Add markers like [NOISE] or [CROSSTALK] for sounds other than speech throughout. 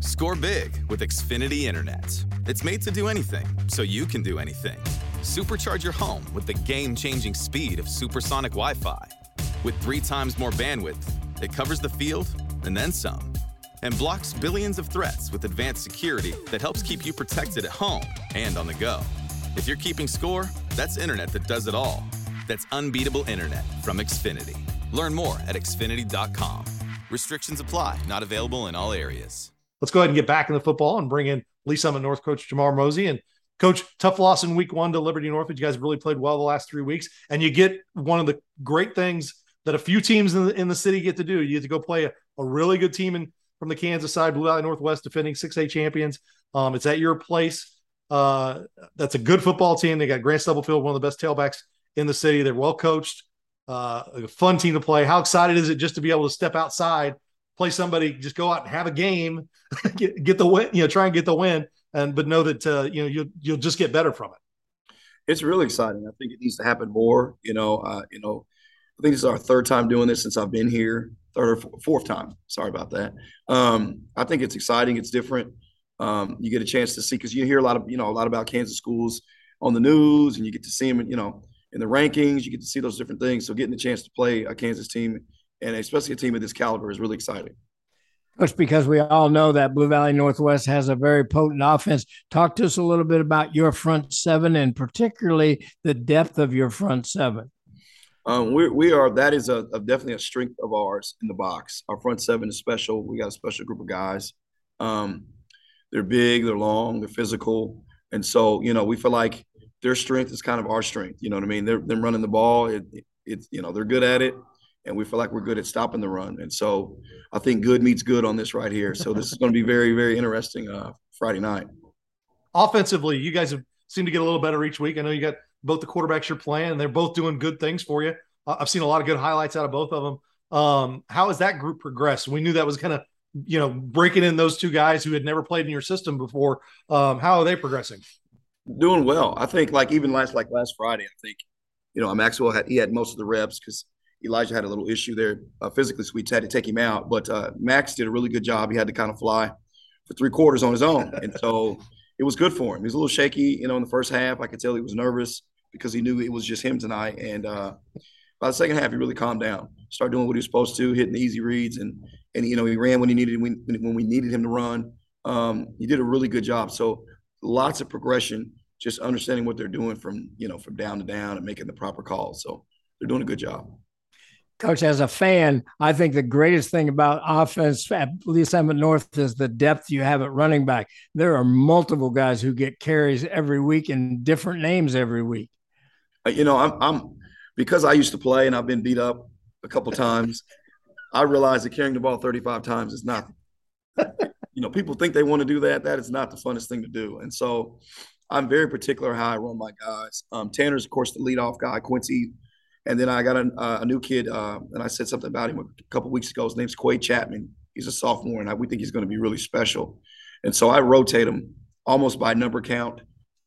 Score big with Xfinity Internet. It's made to do anything, so you can do anything. Supercharge your home with the game changing speed of supersonic Wi Fi. With three times more bandwidth, it covers the field and then some. And blocks billions of threats with advanced security that helps keep you protected at home and on the go. If you're keeping score, that's internet that does it all. That's unbeatable internet from Xfinity. Learn more at xfinity.com. Restrictions apply, not available in all areas. Let's go ahead and get back in the football and bring in Lee Summit North coach Jamar Mosley. And coach, tough loss in week one to Liberty North, but you guys really played well the last three weeks. And you get one of the great things that a few teams in the, in the city get to do. You get to go play a, a really good team in, from the Kansas side, Blue Valley Northwest, defending 6A champions. Um, it's at your place. Uh, that's a good football team. They got Grant Stubblefield, one of the best tailbacks in the city. They're well coached, uh, a fun team to play. How excited is it just to be able to step outside, play somebody, just go out and have a game, [LAUGHS] get, get the win, you know, try and get the win, and but know that uh, you know you'll you'll just get better from it. It's really exciting. I think it needs to happen more. You know, uh, you know, I think this is our third time doing this since I've been here, third or fourth time. Sorry about that. Um, I think it's exciting. It's different. Um, you get a chance to see because you hear a lot of you know a lot about Kansas schools on the news, and you get to see them, you know, in the rankings. You get to see those different things. So getting the chance to play a Kansas team and especially a team of this caliber is really exciting. Coach, because we all know that Blue Valley Northwest has a very potent offense. Talk to us a little bit about your front seven and particularly the depth of your front seven. Um, we, we are that is a, a, definitely a strength of ours in the box. Our front seven is special. We got a special group of guys. Um, they're big, they're long, they're physical, and so you know we feel like their strength is kind of our strength. You know what I mean? They're them running the ball. It, it, it's you know they're good at it, and we feel like we're good at stopping the run. And so I think good meets good on this right here. So this is going to be very very interesting uh, Friday night. Offensively, you guys have seemed to get a little better each week. I know you got both the quarterbacks you're playing, and they're both doing good things for you. I've seen a lot of good highlights out of both of them. Um, how has that group progressed? We knew that was kind of you know breaking in those two guys who had never played in your system before. Um, how are they progressing? Doing well. I think like even last like last Friday, I think you know Maxwell had he had most of the reps because Elijah had a little issue there uh, physically, so we had to take him out. But uh, Max did a really good job. He had to kind of fly for three quarters on his own, and so it was good for him. He was a little shaky, you know, in the first half. I could tell he was nervous because he knew it was just him tonight. And uh, by the second half, he really calmed down, started doing what he was supposed to, hitting the easy reads, and and you know he ran when he needed when, when we needed him to run. Um, he did a really good job. So lots of progression, just understanding what they're doing from you know from down to down and making the proper calls. So they're doing a good job. Coach, as a fan, I think the greatest thing about offense at Lee Summit North is the depth you have at running back. There are multiple guys who get carries every week and different names every week. Uh, you know, I'm, I'm because I used to play and I've been beat up a couple times. I realize that carrying the ball 35 times is not, [LAUGHS] you know, people think they want to do that. That is not the funnest thing to do. And so I'm very particular how I run my guys. Um, Tanner's, of course, the leadoff guy. Quincy, and then I got a, a new kid, uh, and I said something about him a couple weeks ago. His name's Quay Chapman. He's a sophomore, and I, we think he's going to be really special. And so I rotate them almost by number count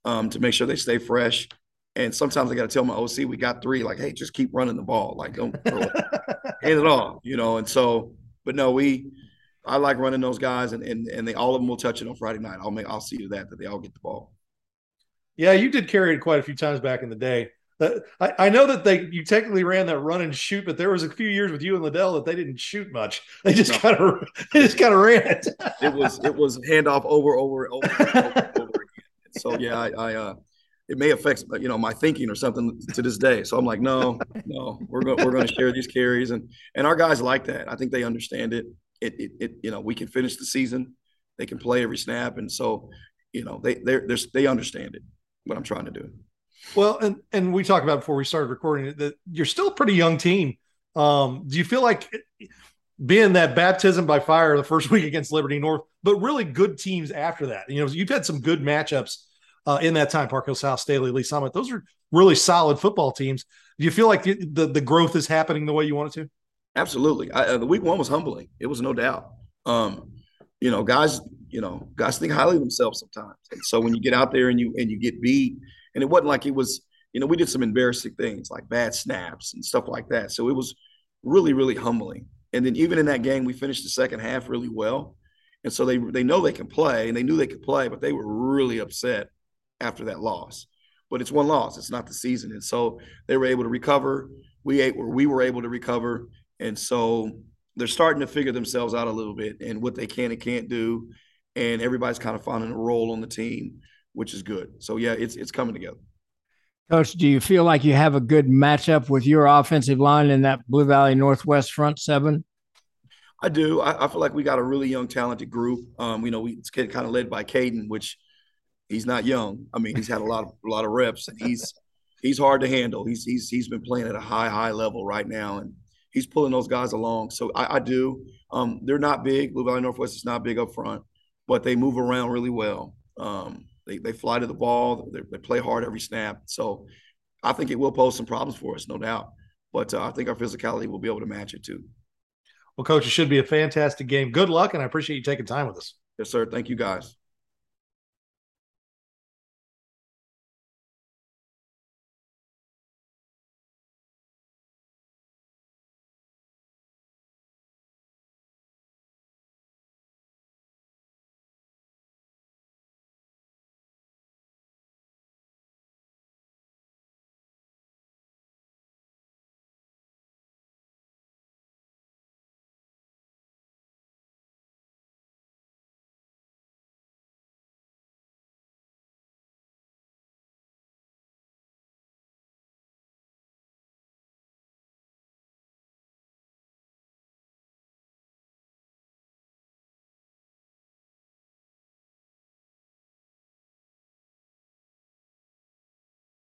um, to make sure they stay fresh. And sometimes I got to tell my OC, we got three, like, hey, just keep running the ball. Like, don't [LAUGHS] hand it off, you know. And so, but no, we, I like running those guys, and and and they all of them will touch it on Friday night. I'll make, I'll see to that that they all get the ball. Yeah, you did carry it quite a few times back in the day. Uh, I, I, know that they you technically ran that run and shoot, but there was a few years with you and Liddell that they didn't shoot much. They just no. kind of they just kind of ran it. it was it was handoff over over over over, over again. [LAUGHS] So yeah, I, I uh, it may affect you know my thinking or something to this day. So I'm like, no, no, we're going we're going to share these carries and and our guys like that. I think they understand it. It, it, it you know we can finish the season, they can play every snap, and so you know they they they understand it. What I'm trying to do. Well, and and we talked about before we started recording that you're still a pretty young team. Um, do you feel like being that baptism by fire the first [LAUGHS] week against Liberty North, but really good teams after that? You know, you've had some good matchups uh, in that time, Park Hill South, Staley, Lee Summit. Those are really solid football teams. Do you feel like the, the, the growth is happening the way you want it to? Absolutely. I, uh, the week one was humbling. It was no doubt. Um, you know, guys, you know, guys think highly of themselves sometimes. And so when you get out there and you and you get beat, and it wasn't like it was, you know, we did some embarrassing things like bad snaps and stuff like that. So it was really, really humbling. And then even in that game, we finished the second half really well. and so they they know they can play, and they knew they could play, but they were really upset after that loss. But it's one loss; it's not the season, and so they were able to recover. We ate where we were able to recover, and so they're starting to figure themselves out a little bit and what they can and can't do, and everybody's kind of finding a role on the team, which is good. So yeah, it's it's coming together. Coach, do you feel like you have a good matchup with your offensive line in that Blue Valley Northwest front seven? I do. I, I, feel like we got a really young, talented group. Um, you know, we it's kind of led by Caden, which he's not young. I mean, he's had a lot of a lot of reps, and he's he's hard to handle. He's he's he's been playing at a high high level right now, and he's pulling those guys along. So I, I do. Um, they're not big. Blue Valley Northwest is not big up front, but they move around really well. Um, they they fly to the ball. They, they play hard every snap. So I think it will pose some problems for us, no doubt. But uh, I think our physicality will be able to match it too. Well, coach, it should be a fantastic game. Good luck, and I appreciate you taking time with us. Yes, sir. Thank you, guys.